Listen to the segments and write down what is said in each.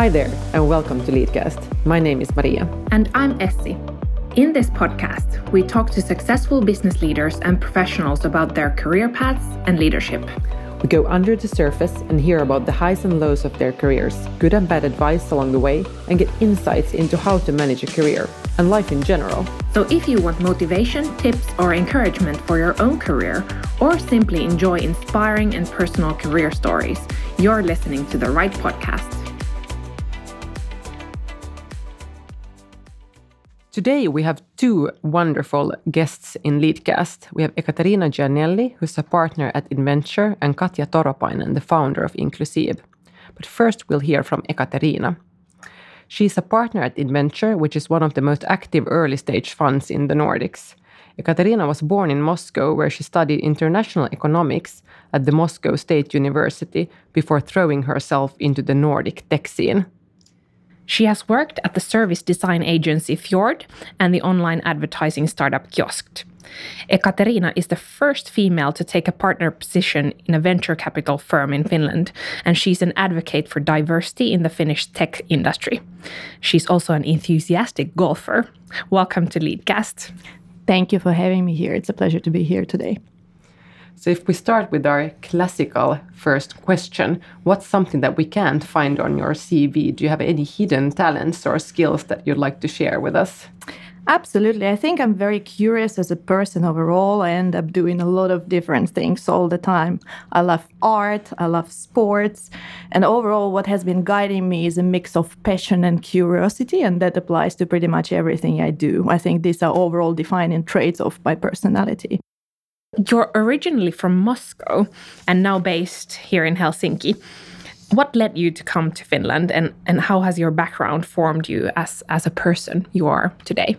Hi there, and welcome to Leadcast. My name is Maria. And I'm Essi. In this podcast, we talk to successful business leaders and professionals about their career paths and leadership. We go under the surface and hear about the highs and lows of their careers, good and bad advice along the way, and get insights into how to manage a career and life in general. So, if you want motivation, tips, or encouragement for your own career, or simply enjoy inspiring and personal career stories, you're listening to the right podcast. Today we have two wonderful guests in Leadcast. We have Ekaterina Giannelli, who's a partner at Inventure, and Katja Toropainen, the founder of Inklusiiv. But first we'll hear from Ekaterina. She's a partner at Inventure, which is one of the most active early stage funds in the Nordics. Ekaterina was born in Moscow, where she studied international economics at the Moscow State University before throwing herself into the Nordic tech scene. She has worked at the service design agency Fjord and the online advertising startup Kiosk. Ekaterina is the first female to take a partner position in a venture capital firm in Finland, and she's an advocate for diversity in the Finnish tech industry. She's also an enthusiastic golfer. Welcome to Leadcast. Thank you for having me here. It's a pleasure to be here today. So, if we start with our classical first question, what's something that we can't find on your CV? Do you have any hidden talents or skills that you'd like to share with us? Absolutely. I think I'm very curious as a person overall. I end up doing a lot of different things all the time. I love art, I love sports, and overall, what has been guiding me is a mix of passion and curiosity, and that applies to pretty much everything I do. I think these are overall defining traits of my personality. You're originally from Moscow and now based here in Helsinki. What led you to come to Finland and, and how has your background formed you as, as a person you are today?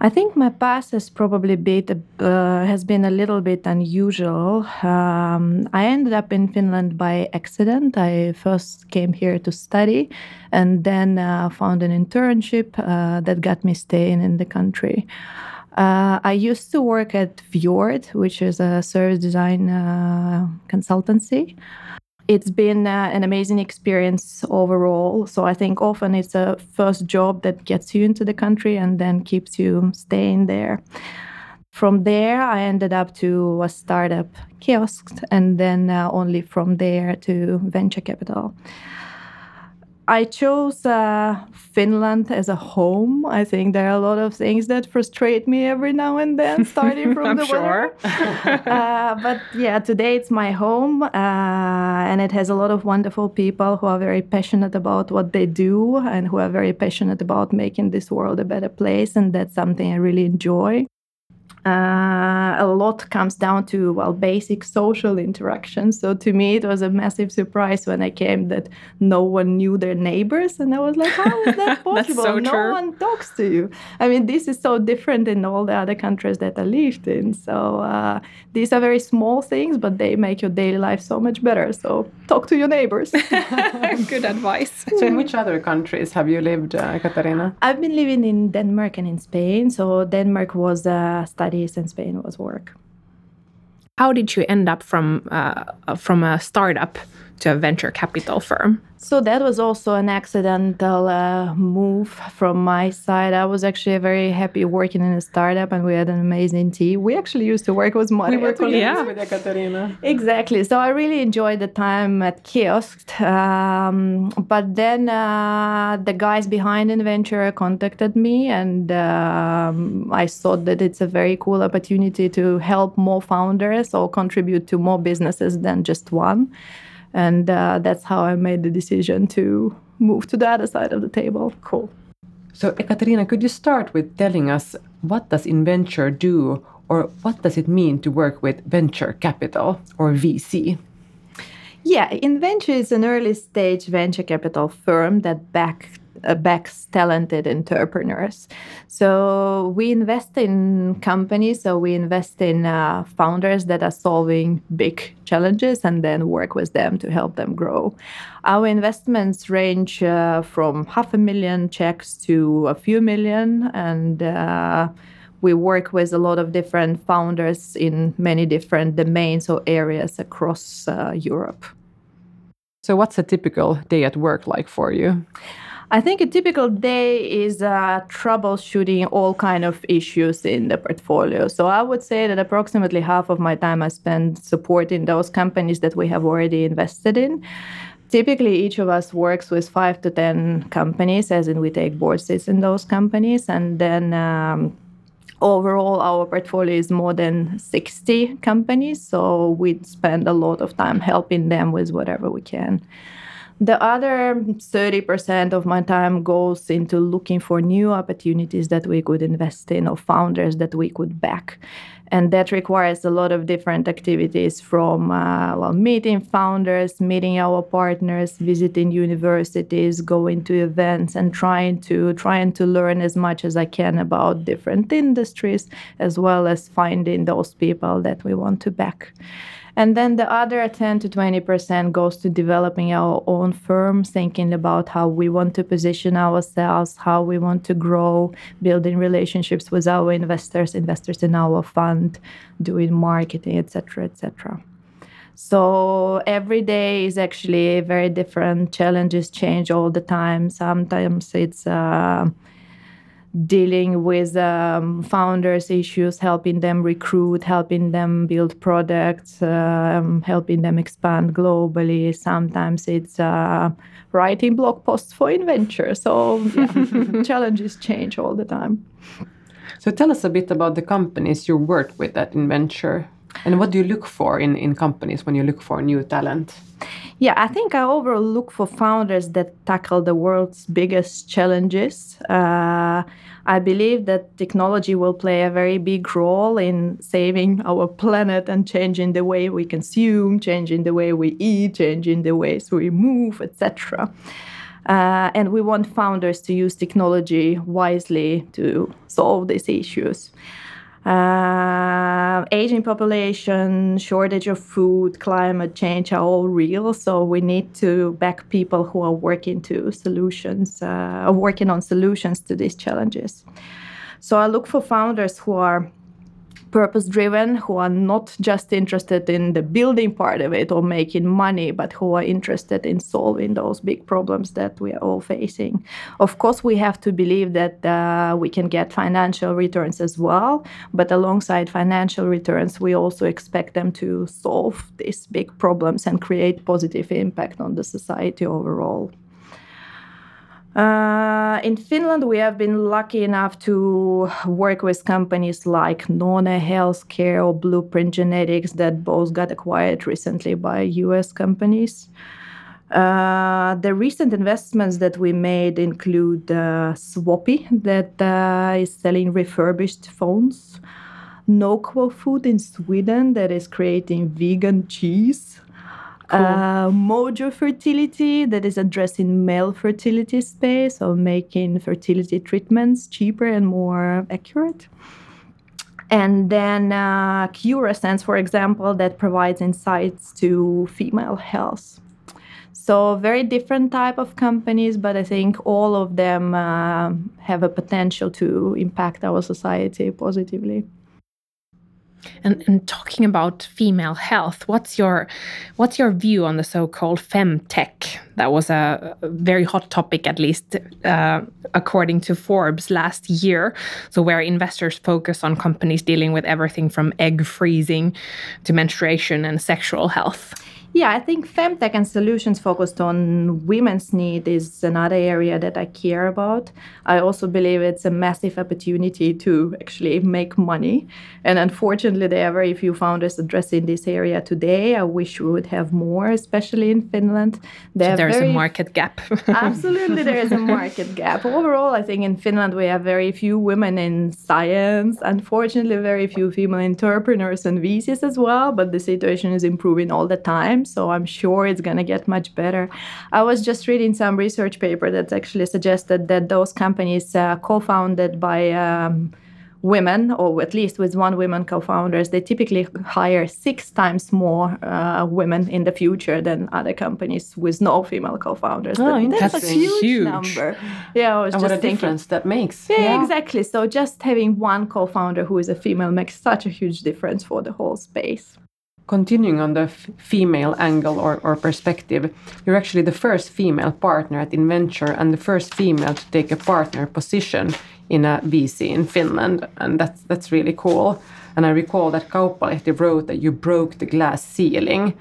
I think my past has probably been uh, has been a little bit unusual. Um, I ended up in Finland by accident. I first came here to study, and then uh, found an internship uh, that got me staying in the country. Uh, I used to work at Fjord, which is a service design uh, consultancy. It's been uh, an amazing experience overall. So I think often it's a first job that gets you into the country and then keeps you staying there. From there, I ended up to a startup kiosk, and then uh, only from there to venture capital. I chose uh, Finland as a home. I think there are a lot of things that frustrate me every now and then, starting from the sure. weather. uh, but yeah, today it's my home, uh, and it has a lot of wonderful people who are very passionate about what they do and who are very passionate about making this world a better place. And that's something I really enjoy. Uh, a lot comes down to well basic social interactions so to me it was a massive surprise when i came that no one knew their neighbors. And i was like how is that possible so no true. one talks to you. I mean this is so different in all the other countries that i lived in. So uh, these are very small things but they make your daily life so much better. So talk to your neighbors. Good advice. So in which other countries have you lived uh, katarina? I've been living in denmark and in spain. So denmark was a study studies and Spain was work. How did you end up from uh, from a startup to a venture capital firm? So that was also an accidental uh, move from my side. I was actually very happy working in a startup, and we had an amazing team. We actually used to work with Maria. We were colleagues Yeah. with Ekaterina. Exactly. So I really enjoyed the time at Kiosk. Um, but then uh, the guys behind Inventure contacted me, and um, I thought that it's a very cool opportunity to help more founders or contribute to more businesses than just one. And uh, that's how I made the decision to move to the other side of the table. Cool. So, Ekaterina, could you start with telling us what does Inventure do or what does it mean to work with venture capital or VC? Yeah, Inventure is an early stage venture capital firm that back, backs talented entrepreneurs. So we invest in companies, so we invest in uh, founders that are solving big challenges and then work with them to help them grow. Our investments range uh, from half a million checks to a few million and uh, we work with a lot of different founders in many different domains or areas across uh, Europe. So, what's a typical day at work like for you? I think a typical day is uh, troubleshooting all kind of issues in the portfolio. So I would say that approximately half of my time I spend supporting those companies that we have already invested in. Typically, each of us works with five to ten companies, as in we take board seats in those companies, and then. Um, overall our portfolio is more than 60 companies so we spend a lot of time helping them with whatever we can the other 30% of my time goes into looking for new opportunities that we could invest in or founders that we could back. And that requires a lot of different activities from uh, well, meeting founders meeting our partners visiting universities going to events and trying to trying to learn as much as i can about different industries as well as finding those people that we want to back and then the other 10 to 20% goes to developing our own firm, thinking about how we want to position ourselves, how we want to grow, building relationships with our investors, investors in our fund, doing marketing, etc., etc. So every day is actually very different. Challenges change all the time. Sometimes it's uh, dealing with um, founders issues helping them recruit helping them build products um, helping them expand globally. Sometimes it's uh, writing blog posts for inventure so yeah, challenges change all the time. So tell us a bit about the companies you work with at inventure and what do you look for in, in companies when you look for new talent yeah, I think I overall look for founders that tackle the world's biggest challenges. Uh, I believe that technology will play a very big role in saving our planet and changing the way we consume, changing the way we eat, changing the ways we move, etc. Uh, and we want founders to use technology wisely to solve these issues. Uh, aging population, shortage of food, climate change are all real. So we need to back people who are working to solutions, uh, working on solutions to these challenges. So I look for founders who are purpose driven, who are not just interested in the building part of it or making money, but who are interested in solving those big problems that we are all facing. Of course, we have to believe that uh, we can get financial returns as well, but alongside financial returns, we also expect them to solve these big problems and create positive impact on the society overall. Uh, in Finland, we have been lucky enough to work with companies like Noona Healthcare or Blueprint Genetics that both got acquired recently by US companies. Uh, the recent investments that we made include uh, Swappie, that uh, is selling refurbished phones, Noquo Food in Sweden, that is creating vegan cheese, Cool. Uh, Mojo Fertility that is addressing male fertility space or making fertility treatments cheaper and more accurate. And then uh, Curasense, for example, that provides insights to female health. So very different type of companies, but I think all of them uh, have a potential to impact our society positively. And, and talking about female health, what's your what's your view on the so-called femtech? That was a, very hot topic, at least uh, according to Forbes last year. So where investors focus on companies dealing with everything from egg freezing to menstruation and sexual health. Yeah, I think femtech and solutions focused on women's need is another area that I care about. I also believe it's a massive opportunity to actually make money. And unfortunately, there are very few founders addressing this area today. I wish we would have more, especially in Finland. There so there's very... a market gap. absolutely, there is a market gap. Overall, I think in Finland we have very few women in science. Unfortunately, very few female entrepreneurs and VCs as well, but the situation is improving all the time time. So I'm sure it's going to get much better. I was just reading some research paper that actually suggested that those companies uh, co-founded by um, women, or at least with one woman co-founders, they typically hire six times more uh, women in the future than other companies with no female co-founders. Oh, that's a huge, huge, number. Yeah, I was and just what a thinking, difference that makes. Yeah, yeah, exactly. So just having one co-founder who is a female makes such a huge difference for the whole space. Continuing on the female angle or, or perspective, you're actually the first female partner at Inventure and the first female to take a partner position in a VC in Finland, and that's that's really cool. And I recall that Kauppalehti wrote that you broke the glass ceiling.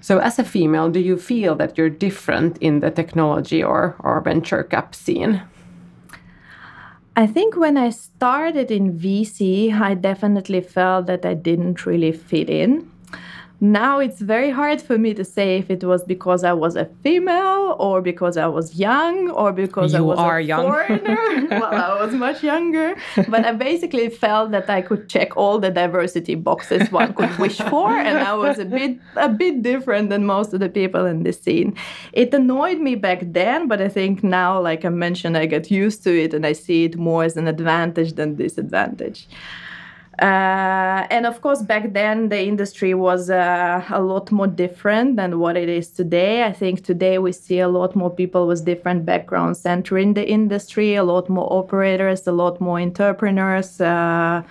So, as a female, do you feel that you're different in the technology or, or venture cap scene? I think when I started in VC, I definitely felt that I didn't really fit in now it's very hard for me to say if it was because I was a female or because I was young or because you I was are a young. foreigner. well, I was much younger, but I basically felt that I could check all the diversity boxes one could wish for, and I was a bit a bit different than most of the people in the scene. It annoyed me back then, but I think now, like I mentioned, I get used to it and I see it more as an advantage than disadvantage. Uh, and of course, back then the industry was uh, a lot more different than what it is today. I think today we see a lot more people with different backgrounds entering the industry, a lot more operators, a lot more entrepreneurs. Uh,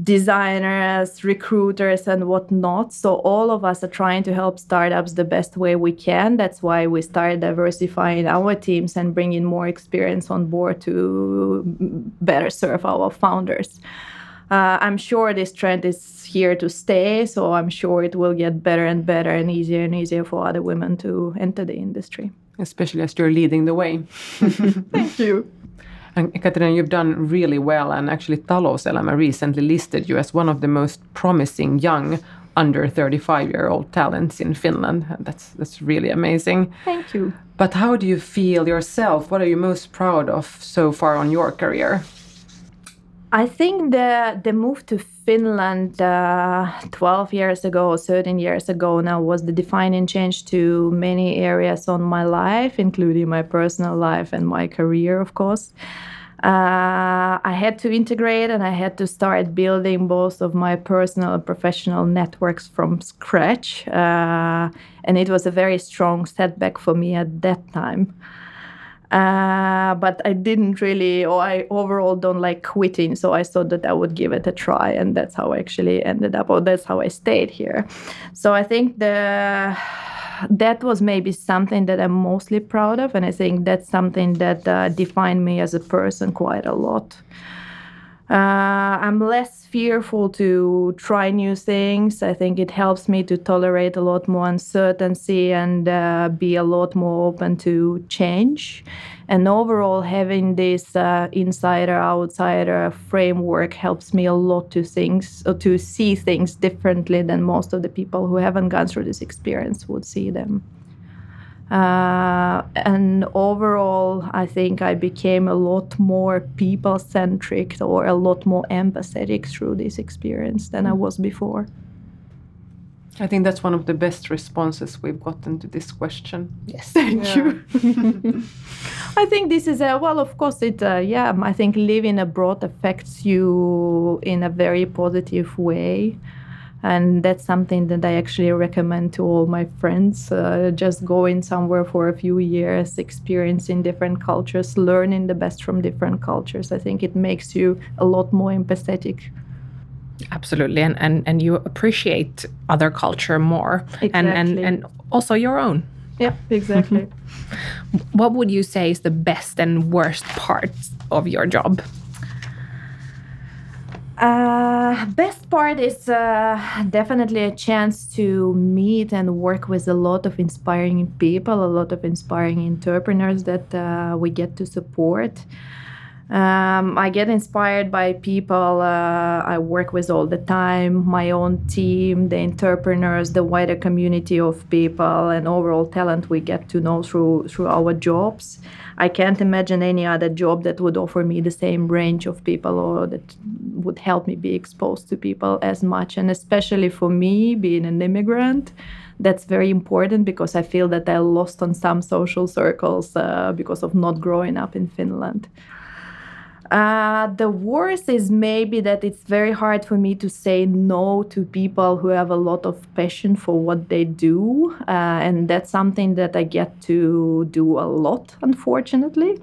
designers, recruiters, and whatnot. So all of us are trying to help startups the best way we can. That's why we started diversifying our teams and bringing more experience on board to better serve our founders uh, I'm sure this trend is here to stay. So I'm sure it will get better and better and easier and easier for other women to enter the industry. Especially as you're leading the way. Thank you. And Katarina, you've done really well, and actually Talouselämä recently listed you as one of the most promising young under 35 year old talents in Finland. That's that's really amazing. Thank you. But how do you feel yourself? What are you most proud of so far on your career? I think the the move to Finland uh, 12 years ago, 13 years ago now was the defining change to many areas on my life, including my personal life and my career, of course. Uh, I had to integrate and I had to start building both of my personal and professional networks from scratch. Uh, and it was a very strong setback for me at that time. Uh, but I didn't really, or I overall don't like quitting. So I thought that I would give it a try, and that's how I actually ended up, or that's how I stayed here. So I think the that was maybe something that I'm mostly proud of, and I think that's something that uh, defined me as a person quite a lot. Uh, I'm less fearful to try new things. I think it helps me to tolerate a lot more uncertainty and uh, be a lot more open to change. And overall, having this uh, insider outsider framework helps me a lot to things uh, to see things differently than most of the people who haven't gone through this experience would see them. Uh, and overall, I think I became a lot more people centric or a lot more empathetic through this experience than I was before. I think that's one of the best responses we've gotten to this question. Yes, thank yeah. you. I think this is a well, of course, it. Uh, yeah, I think living abroad affects you in a very positive way and that's something that I actually recommend to all my friends. Uh, just going somewhere for a few years, experiencing different cultures, learning the best from different cultures. I think it makes you a lot more empathetic. Absolutely, and and, and you appreciate other culture more, exactly. and and and also your own. Yeah, exactly. what would you say is the best and worst part of your job? Uh, best part is uh, definitely a chance to meet and work with a lot of inspiring people, a lot of inspiring entrepreneurs that uh, we get to support. Um, I get inspired by people uh, I work with all the time, my own team, the entrepreneurs, the wider community of people, and overall talent we get to know through through our jobs. I can't imagine any other job that would offer me the same range of people or that would help me be exposed to people as much. And especially for me, being an immigrant, that's very important because I feel that I lost on some social circles uh, because of not growing up in Finland. Uh, the worst is maybe that it's very hard for me to say no to people who have a lot of passion for what they do. Uh, and that's something that I get to do a lot, unfortunately.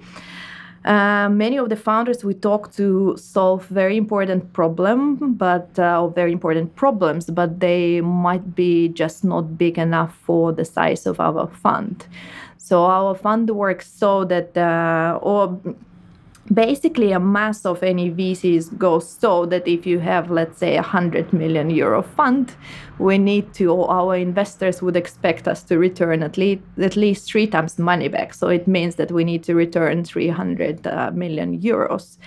Uh, many of the founders we talk to solve very important problem, but uh, very important problems, but they might be just not big enough for the size of our fund. So our fund works so that, uh, or basically a mass of any VCs goes so that if you have, let's say, a 100 million euro fund, we need to, or our investors would expect us to return at least, at least three times money back. So it means that we need to return 300 uh, million euros.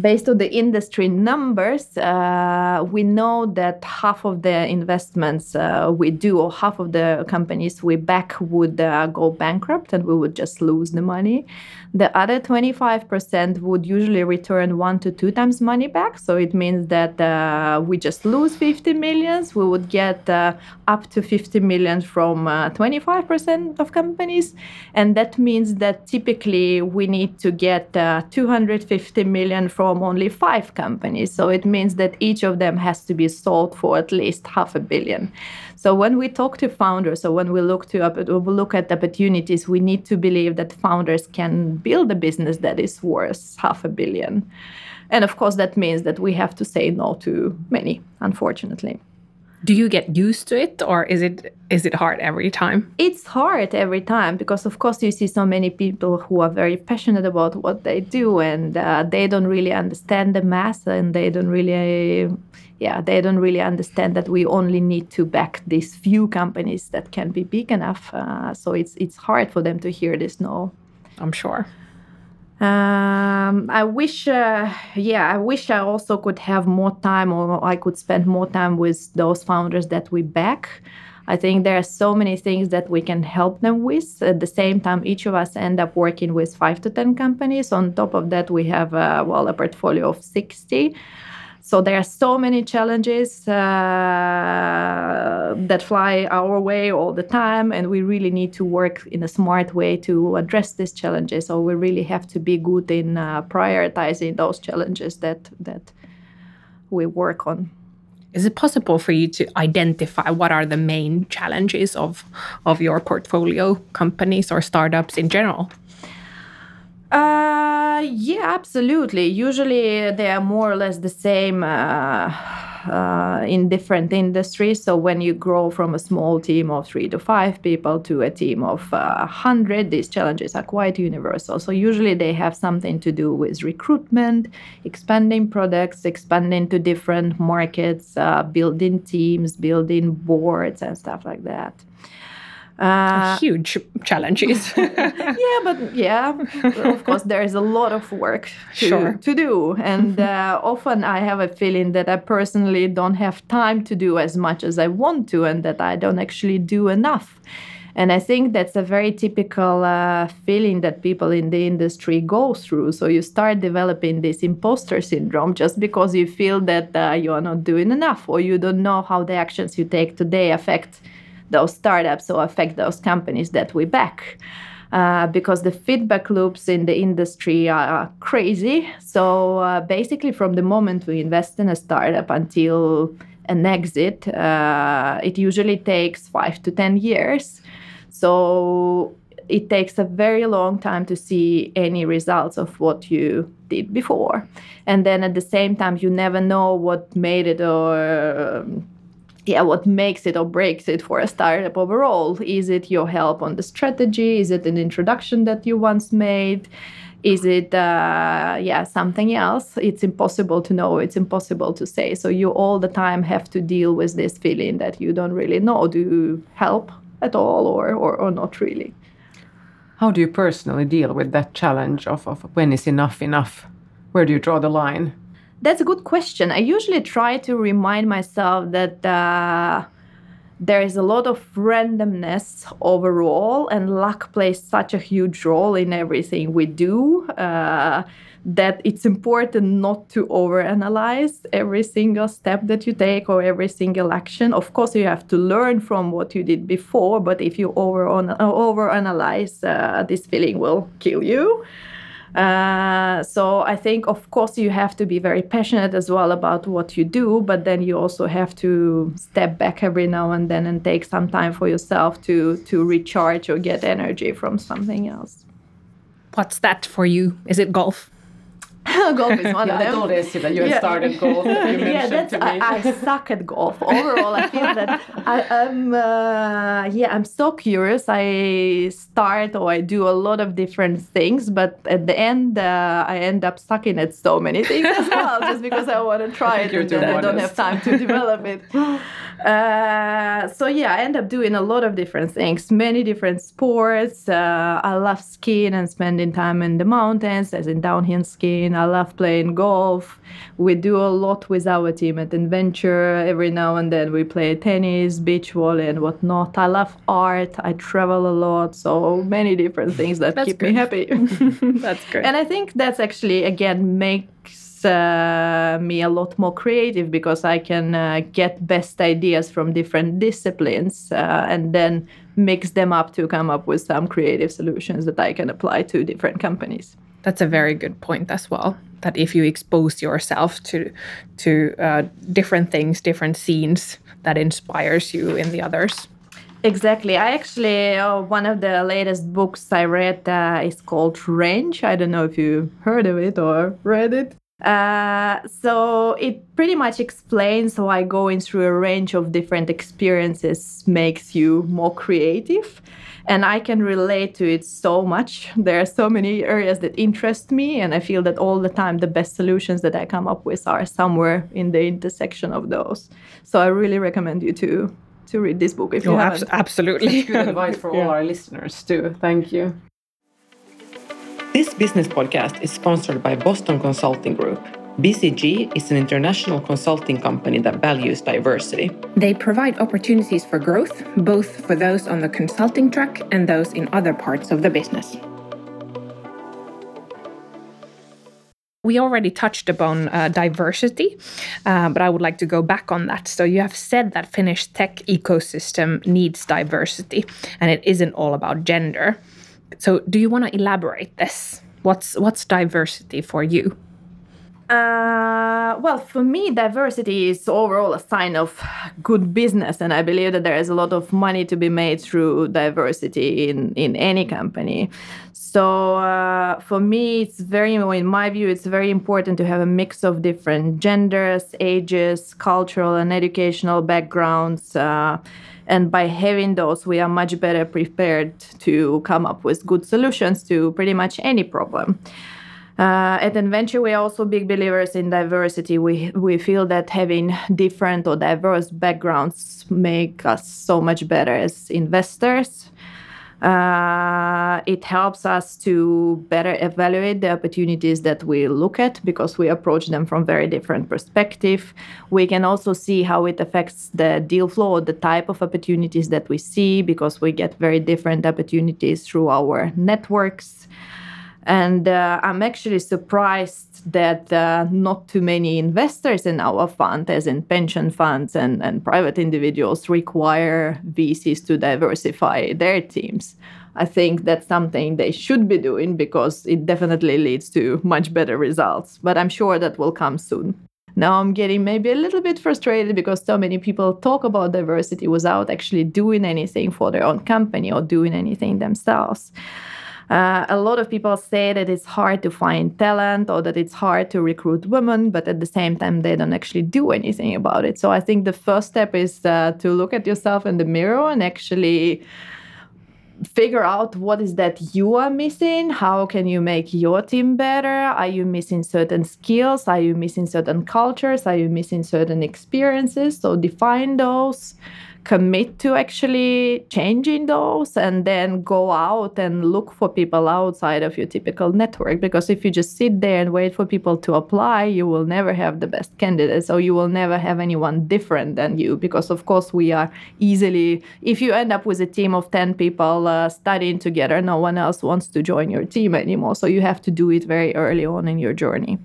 Based on the industry numbers, uh, we know that half of the investments uh, we do, or half of the companies we back, would uh, go bankrupt and we would just lose the money. The other 25% would usually return one to two times money back. So it means that uh, we just lose 50 millions. We would get uh, up to 50 million from 25% uh, of companies. And that means that typically we need to get 250 million from from only five companies. So it means that each of them has to be sold for at least half a billion. So when we talk to founders, or when we look to we look at opportunities, we need to believe that founders can build a business that is worth half a billion. And of course, that means that we have to say no to many, unfortunately do you get used to it or is it is it hard every time? It's hard every time because of course you see so many people who are very passionate about what they do and uh, they don't really understand the mass and they don't really yeah they don't really understand that we only need to back these few companies that can be big enough uh, so it's it's hard for them to hear this no. I'm sure um, I wish, uh, yeah, I wish I also could have more time or I could spend more time with those founders that we back. I think there are so many things that we can help them with. At the same time, each of us end up working with five to 10 companies. On top of that, we have, uh, well, a portfolio of 60. So there are so many challenges uh, that fly our way all the time, and we really need to work in a smart way to address these challenges. So we really have to be good in uh, prioritizing those challenges that that we work on. Is it possible for you to identify what are the main challenges of of your portfolio companies or startups in general? Uh, yeah, absolutely. Usually they are more or less the same uh, uh, in different industries. So when you grow from a small team of three to five people to a team of uh, hundred, these challenges are quite universal. So usually they have something to do with recruitment, expanding products, expanding to different markets, uh, building teams, building boards, and stuff like that. Uh, huge challenges. yeah, but yeah, of course, there is a lot of work to, sure. to do. And uh, often I have a feeling that I personally don't have time to do as much as I want to, and that I don't actually do enough. And I think that's a very typical uh, feeling that people in the industry go through. So you start developing this imposter syndrome just because you feel that uh, you are not doing enough or you don't know how the actions you take today affect those startups or affect those companies that we back. Uh, because the feedback loops in the industry are crazy. So uh, basically, from the moment we invest in a startup until an exit, uh, it usually takes five to 10 years. So it takes a very long time to see any results of what you did before. And then at the same time, you never know what made it or. Um, yeah, what makes it or breaks it for a startup overall? Is it your help on the strategy? Is it an introduction that you once made? Is it uh, yeah something else? It's impossible to know. It's impossible to say. So you all the time have to deal with this feeling that you don't really know. Do you help at all or or, or not really? How do you personally deal with that challenge of, of when is enough enough? Where do you draw the line? That's a good question. I usually try to remind myself that uh, there is a lot of randomness overall, and luck plays such a huge role in everything we do. Uh, that it's important not to overanalyze every single step that you take or every single action. Of course, you have to learn from what you did before, but if you over overanalyze, uh, this feeling will kill you. Uh, so I think, of course, you have to be very passionate as well about what you do, but then you also have to step back every now and then and take some time for yourself to to recharge or get energy from something else. What's that for you? Is it golf? golf is one yeah, of them. I told Essi that you Yeah. started golf. Yeah, that's. I, I suck at golf. Overall, I feel that I am. Uh, yeah, I'm so curious. I start or I do a lot of different things, but at the end, uh, I end up sucking at so many things as well, just because I want to try it and then I don't have time to develop it. Uh, so yeah, I end up doing a lot of different things, many different sports. Uh, I love skiing and spending time in the mountains, as in downhill skiing. I love playing golf. We do a lot with our team at Inventure. Every now and then we play tennis, beach volley, and whatnot. I love art. I travel a lot, so many different things that keep good. me happy. That's great. And I think that's actually again makes uh, me a lot more creative because I can uh, get best ideas from different disciplines uh, and then mix them up to come up with some creative solutions that I can apply to different companies. That's a very good point as well. That if you expose yourself to to uh, different things, different scenes, that inspires you in the others. Exactly. I actually, uh, one of the latest books I read uh, is called Range. I don't know if you heard of it or read it. Uh, so it pretty much explains why going through a range of different experiences makes you more creative. And I can relate to it so much. There are so many areas that interest me, and I feel that all the time the best solutions that I come up with are somewhere in the intersection of those. So I really recommend you to to read this book if you Oh, haven't. abs- absolutely. Good advice for all our listeners too. Thank you. This business podcast is sponsored by Boston Consulting Group. BCG is an international consulting company that values diversity. They provide opportunities for growth, both for those on the consulting track and those in other parts of the business. We already touched upon uh, diversity, uh, but I would like to go back on that. So, you have said that Finnish tech ecosystem needs diversity and it isn't all about gender. So, do you want to elaborate this? What's, what's diversity for you? Uh, well, for me, diversity is overall a sign of good business, and I believe that there is a lot of money to be made through diversity in in any company. So, uh, for me, it's very, in my view, it's very important to have a mix of different genders, ages, cultural, and educational backgrounds. Uh, and by having those, we are much better prepared to come up with good solutions to pretty much any problem. Uh, at Inventure, we are also big believers in diversity. We we feel that having different or diverse backgrounds make us so much better as investors. Uh, it helps us to better evaluate the opportunities that we look at because we approach them from very different perspective. We can also see how it affects the deal flow, the type of opportunities that we see because we get very different opportunities through our networks. And uh, I'm actually surprised that uh, not too many investors in our fund, as in pension funds and, and private individuals, require VCs to diversify their teams. I think that's something they should be doing because it definitely leads to much better results. But I'm sure that will come soon. Now I'm getting maybe a little bit frustrated because so many people talk about diversity without actually doing anything for their own company or doing anything themselves. Uh, a lot of people say that it's hard to find talent or that it's hard to recruit women, but at the same time, they don't actually do anything about it. So I think the first step is uh, to look at yourself in the mirror and actually figure out what is that you are missing. How can you make your team better? Are you missing certain skills? Are you missing certain cultures? Are you missing certain experiences? So define those commit to actually changing those and then go out and look for people outside of your typical network. Because if you just sit there and wait for people to apply you will never have the best candidates. Or you will never have anyone different than you. Because of course we are easily if you end up with a team of 10 people uh, studying together no one else wants to join your team anymore. So you have to do it very early on in your journey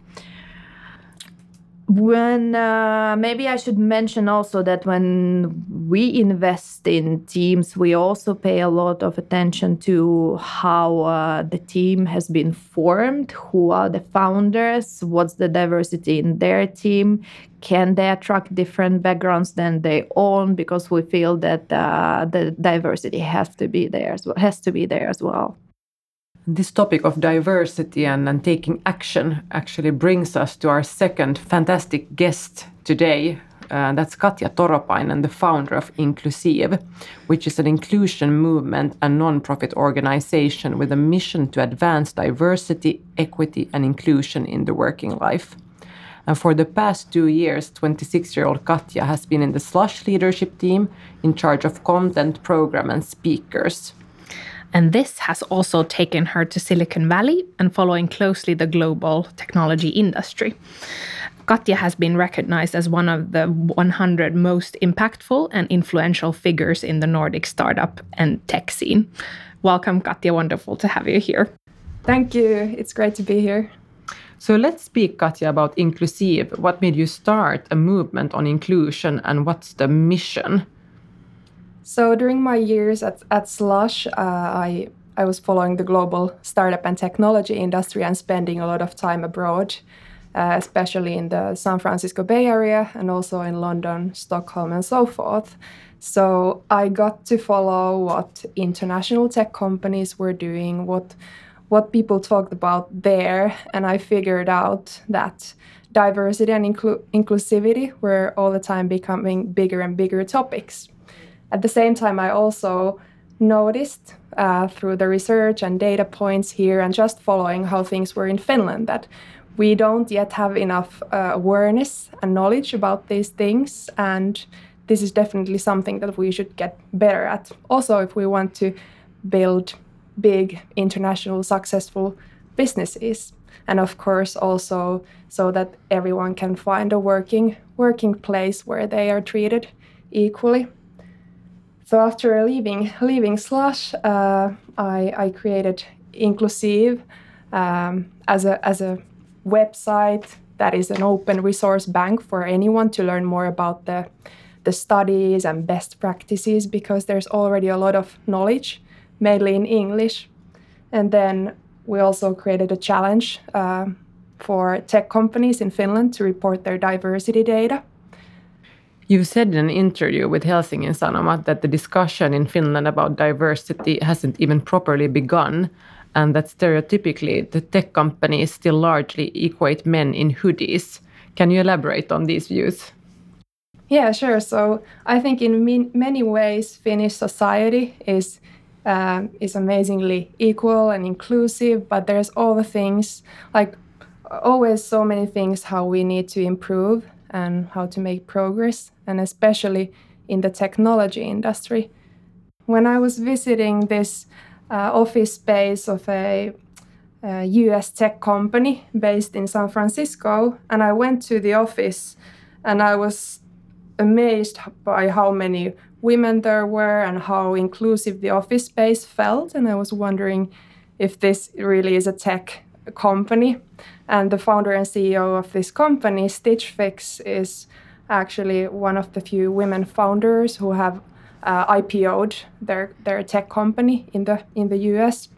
when uh, maybe I should mention also that when we invest in teams, we also pay a lot of attention to how uh, the team has been formed, who are the founders, what's the diversity in their team, can they attract different backgrounds than they own, because we feel that uh, the diversity has to be there as well, has to be there as well. This topic of diversity and, and taking action actually brings us to our second fantastic guest today, uh, that's Katja Toropainen, the founder of Inklusiiv, which is an inclusion movement and non-profit organization with a mission to advance diversity, equity, and inclusion in the working life. And for the past two years, 26-year-old Katja has been in the Slush leadership team in charge of content, program, and speakers. And this has also taken her to Silicon Valley and following closely the global technology industry. Katja has been recognized as one of the 100 most impactful and influential figures in the Nordic startup and tech scene. Welcome, Katja. Wonderful to have you here. Thank you. It's great to be here. So let's speak, Katja, about Inklusiiv. What made you start a movement on inclusion and what's the mission? So during my years at, at Slush, uh, I, I was following the global startup and technology industry and spending a lot of time abroad uh, especially in the San Francisco Bay Area and also in London, Stockholm, and so forth. So I got to follow what international tech companies were doing, what what people talked about there, and I figured out that diversity and inclu- inclusivity were all the time becoming bigger and bigger topics. At the same time, I also noticed uh, through the research and data points here and just following how things were in Finland that we don't yet have enough uh, awareness and knowledge about these things. And this is definitely something that we should get better at. Also if we want to build big international successful businesses. And of course also so that everyone can find a working working place where they are treated equally so after leaving leaving slush uh, I, I created Inklusiiv um, as a as a website that is an open resource bank for anyone to learn more about the, the studies and best practices because there's already a lot of knowledge, mainly in English. And then we also created a challenge uh, for tech companies in Finland to report their diversity data. You said in an interview with Helsingin Sanomat that the discussion in Finland about diversity hasn't even properly begun and that stereotypically the tech companies still largely equate men in hoodies. Can you elaborate on these views? Yeah, sure. So I think in many ways, Finnish society is uh, is amazingly equal and inclusive, but there's all the things like always so many things how we need to improve and how to make progress, and especially in the technology industry. When I was visiting this uh, office space of a, a US tech company based in San Francisco. And I went to the office and I was amazed by how many women there were and how inclusive the office space felt. And I was wondering if this really is a tech company. And the founder and CEO of this company, Stitch Fix, is actually one of the few women founders who have uh, IPO'd their their tech company in the in the US.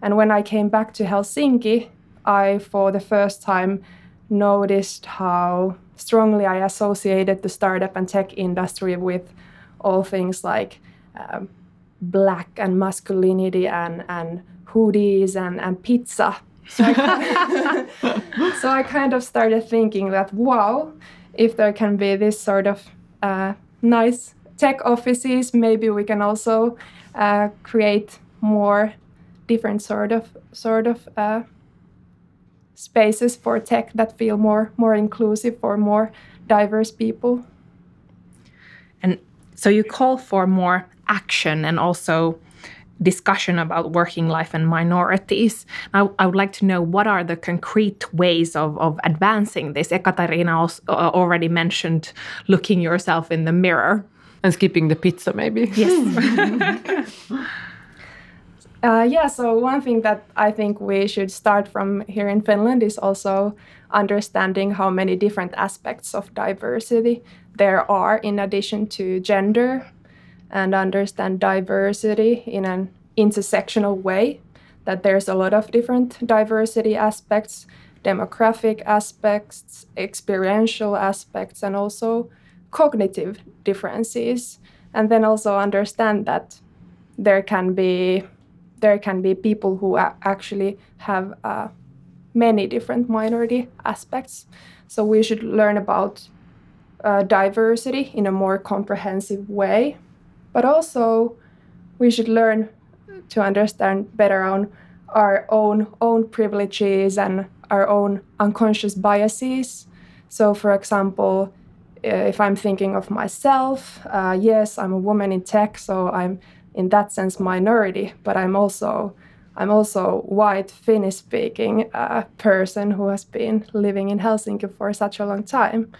And when I came back to Helsinki, I for the first time noticed how strongly I associated the startup and tech industry with all things like um, black and masculinity and and hoodies and and pizza. So I, so I kind of started thinking that wow, if there can be this sort of uh, nice tech offices, maybe we can also uh, create more different sort of sort of uh, spaces for tech that feel more more inclusive for more diverse people. And so you call for more action and also discussion about working life and minorities. I, I, would like to know what are the concrete ways of, of advancing this. Ekaterina also, uh, already mentioned looking yourself in the mirror. And skipping the pizza, maybe. Yes. uh, yeah, so one thing that I think we should start from here in Finland is also understanding how many different aspects of diversity there are in addition to gender and understand diversity in an intersectional way that there's a lot of different diversity aspects demographic aspects experiential aspects and also cognitive differences and then also understand that there can be there can be people who actually have uh, many different minority aspects. So we should learn about uh, diversity in a more comprehensive way, but also we should learn to understand better on our own own privileges and our own unconscious biases. So, for example, uh, if I'm thinking of myself, uh, yes, I'm a woman in tech, so I'm in that sense minority, but I'm also I'm also white Finnish speaking uh, person who has been living in Helsinki for such a long time.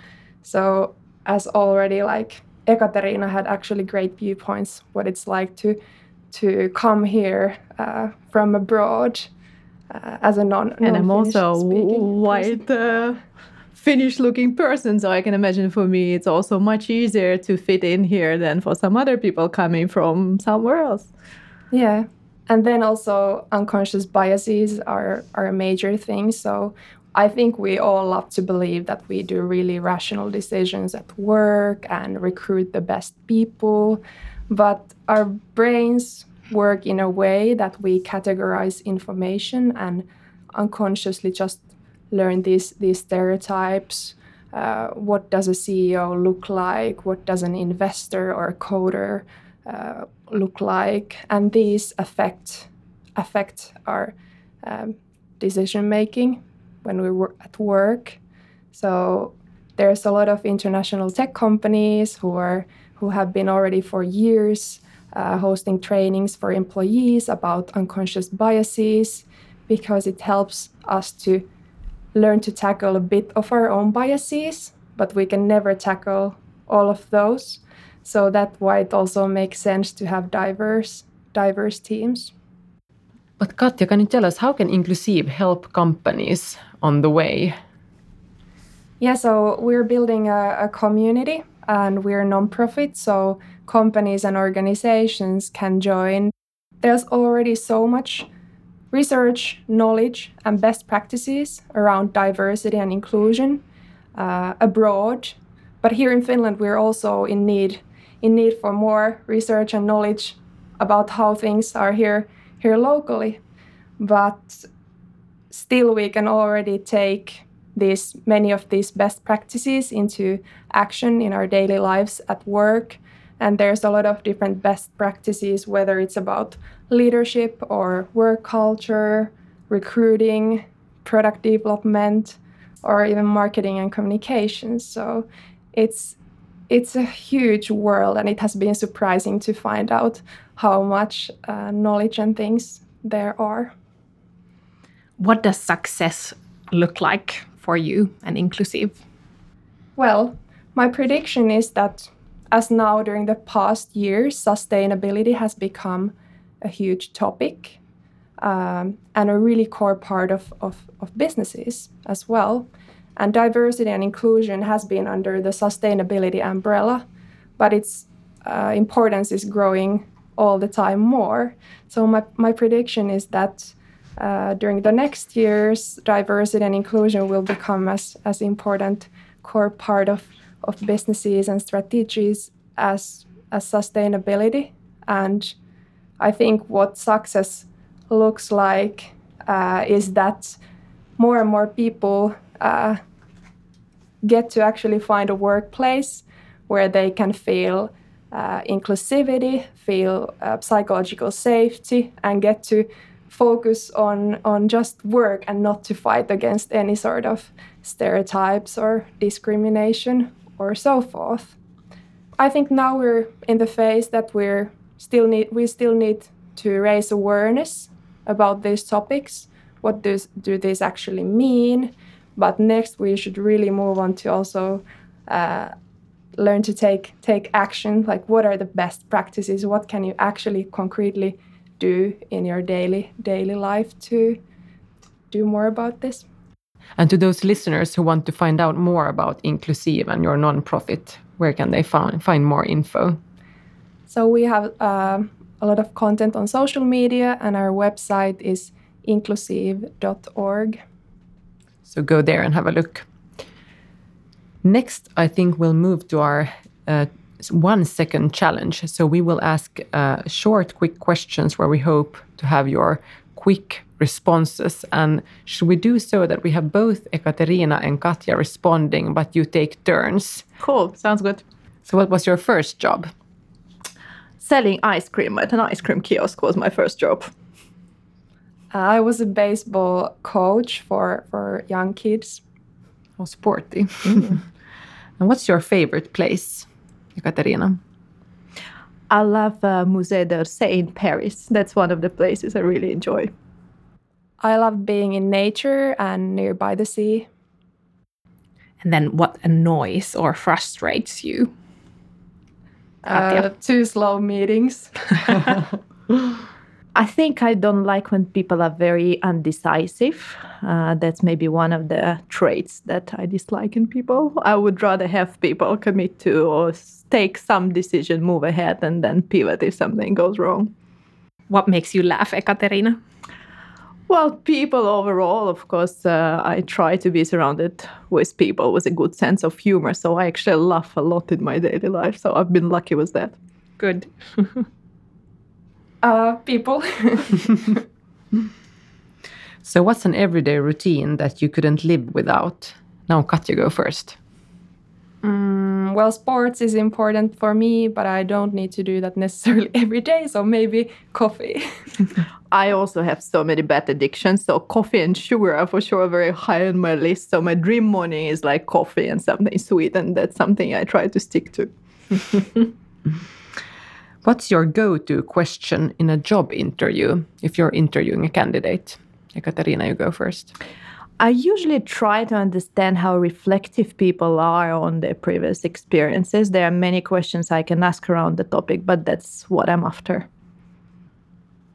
So as already like Ekaterina had actually great viewpoints what it's like to to come here uh, from abroad uh, as a non and I'm also white uh, Finnish looking person so I can imagine for me it's also much easier to fit in here than for some other people coming from somewhere else. Yeah and then also unconscious biases are are a major thing so I think we all love to believe that we do really rational decisions at work and recruit the best people. But our brains work in a way that we categorize information and unconsciously just learn these, these stereotypes. Uh, what does a CEO look like? What does an investor or a coder uh, look like? And these affect affect our um, decision making when we were at work. So there's a lot of international tech companies who are who have been already for years uh, hosting trainings for employees about unconscious biases because it helps us to learn to tackle a bit of our own biases, but we can never tackle all of those. So that's why it also makes sense to have diverse diverse teams. But Katja, can you tell us how can Inklusiiv help companies on the way? Yeah, so we're building a, a community and we're a nonprofit, so companies and organizations can join. There's already so much research, knowledge, and best practices around diversity and inclusion uh, abroad. But here in Finland, we're also in need in need for more research and knowledge about how things are here here locally. But still, we can already take these many of these best practices into action in our daily lives at work. And there's a lot of different best practices, whether it's about leadership or work culture, recruiting, product development, or even marketing and communications. So it's it's a huge world, and it has been surprising to find out how much uh, knowledge and things there are. What does success look like for you and Inklusiiv? Well, my prediction is that as now during the past years, sustainability has become a huge topic um, and a really core part of, of, of businesses as well. And diversity and inclusion has been under the sustainability umbrella, but its uh, importance is growing all the time more. So, my, my prediction is that uh, during the next years, diversity and inclusion will become as, as important core part of, of businesses and strategies as, as sustainability. And I think what success looks like uh, is that more and more people uh, get to actually find a workplace where they can feel uh, inclusivity, feel uh, psychological safety, and get to focus on on just work and not to fight against any sort of stereotypes or discrimination or so forth. I think now we're in the phase that we're still need we still need to raise awareness about these topics. What does do these actually mean? But next, we should really move on to also uh, learn to take take action. Like, what are the best practices? What can you actually concretely do in your daily daily life to do more about this? And to those listeners who want to find out more about Inklusiiv and your nonprofit, where can they find find more info? So we have uh, a lot of content on social media, and our website is inklusiiv.org. So go there and have a look. Next, I think we'll move to our uh, one second challenge. So we will ask uh, short, quick questions where we hope to have your quick responses. And should we do so that we have both Ekaterina and Katja responding, but you take turns? Cool. Sounds good. So, what was your first job? Selling ice cream at an ice cream kiosk was my first job. I was a baseball coach for, for young kids. How sporty. and what's your favorite place, Ekaterina? I love uh, Musée d'Orsay in Paris. That's one of the places I really enjoy. I love being in nature and nearby the sea. And then what annoys or frustrates you? Uh, too slow meetings. I think I don't like when people are very undecisive. Uh, that's maybe one of the traits that I dislike in people. I would rather have people commit to or take some decision, move ahead, and then pivot if something goes wrong. What makes you laugh, Ekaterina? Well, people overall, of course, uh, I try to be surrounded with people with a good sense of humor. So I actually laugh a lot in my daily life. So I've been lucky with that. Good. uh, people. so, what's an everyday routine that you couldn't live without? Now, Katja, go first. Mm, well, sports is important for me, but I don't need to do that necessarily every day. So maybe coffee. I also have so many bad addictions. So coffee and sugar are for sure very high on my list. So my dream morning is like coffee and something sweet, and that's something I try to stick to. What's your go-to question in a job interview if you're interviewing a candidate? Ekaterina, you go first. I usually try to understand how reflective people are on their previous experiences. There are many questions I can ask around the topic, but that's what I'm after.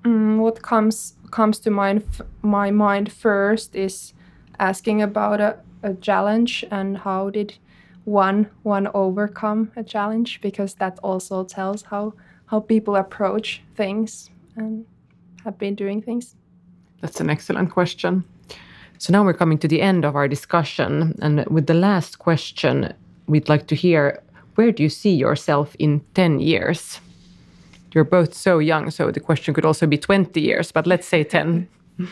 Mm, what comes comes to mind my mind first is asking about a, a challenge and how did one one overcome a challenge because that also tells how how people approach things and have been doing things. That's an excellent question. So now we're coming to the end of our discussion. And with the last question, we'd like to hear where do you see yourself in 10 years? You're both so young, so the question could also be 20 years, but let's say 10.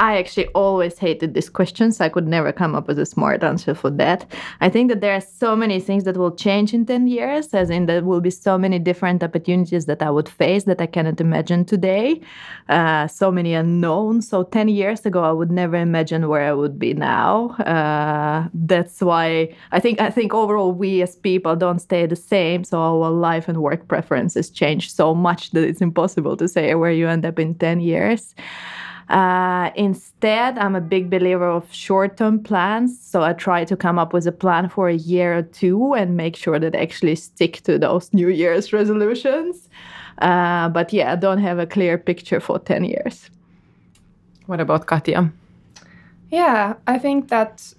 I actually always hated these questions. I could never come up with a smart answer for that. I think that there are so many things that will change in 10 years, as in there will be so many different opportunities that I would face that I cannot imagine today. Uh, so many unknowns. So 10 years ago, I would never imagine where I would be now. Uh, that's why I think I think overall we as people don't stay the same. So our life and work preferences change so much that it's impossible to say where you end up in 10 years. Uh, instead, I'm a big believer of short term plans. So I try to come up with a plan for a year or two and make sure that I actually stick to those New Year's resolutions. Uh, but yeah, I don't have a clear picture for 10 years. What about Katja? Yeah, I think that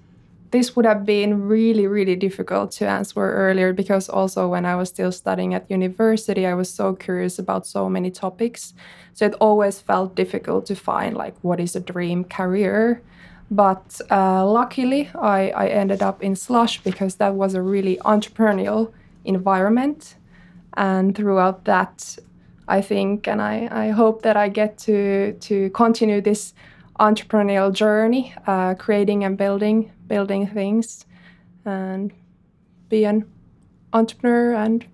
this would have been really, really difficult to answer earlier because also when I was still studying at university, I was so curious about so many topics. So it always felt difficult to find like what is a dream career. But uh, luckily, I, I ended up in Slush because that was a really entrepreneurial environment. And throughout that, I think and I, I hope that I get to, to continue this entrepreneurial journey, uh, creating and building building things, and be an entrepreneur and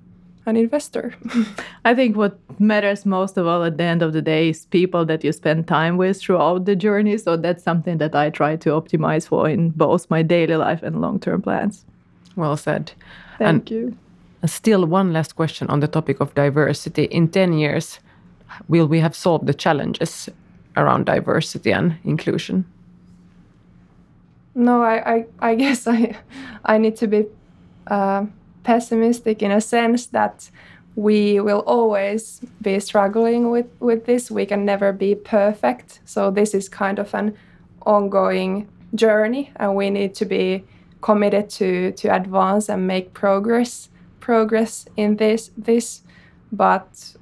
an investor. I think what matters most of all at the end of the day is people that you spend time with throughout the journey. So that's something that I try to optimize for in both my daily life and long term plans. Well said. Thank and you. Still, one last question on the topic of diversity. In 10 years, will we have solved the challenges around diversity and inclusion? No, I, I, I guess I, I need to be uh, pessimistic in a sense that we will always be struggling with, with this. We can never be perfect. So this is kind of an ongoing journey, and we need to be committed to to advance and make progress progress in this this. But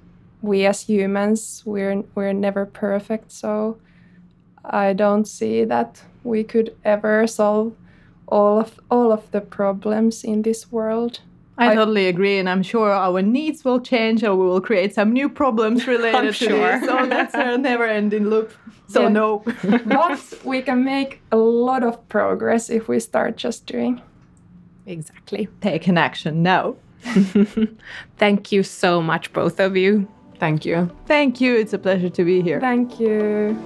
we as humans we're we're never perfect so i don't see that we could ever solve all of all of the problems in this world I, I- totally agree, and I'm sure our needs will change, or we will create some new problems related to sure. this. So that's a never-ending loop. So Yeah. no. but we can make a lot of progress if we start just doing. Exactly. Take an action now. Thank you so much, both of you. Thank you. Thank you. It's a pleasure to be here. Thank you.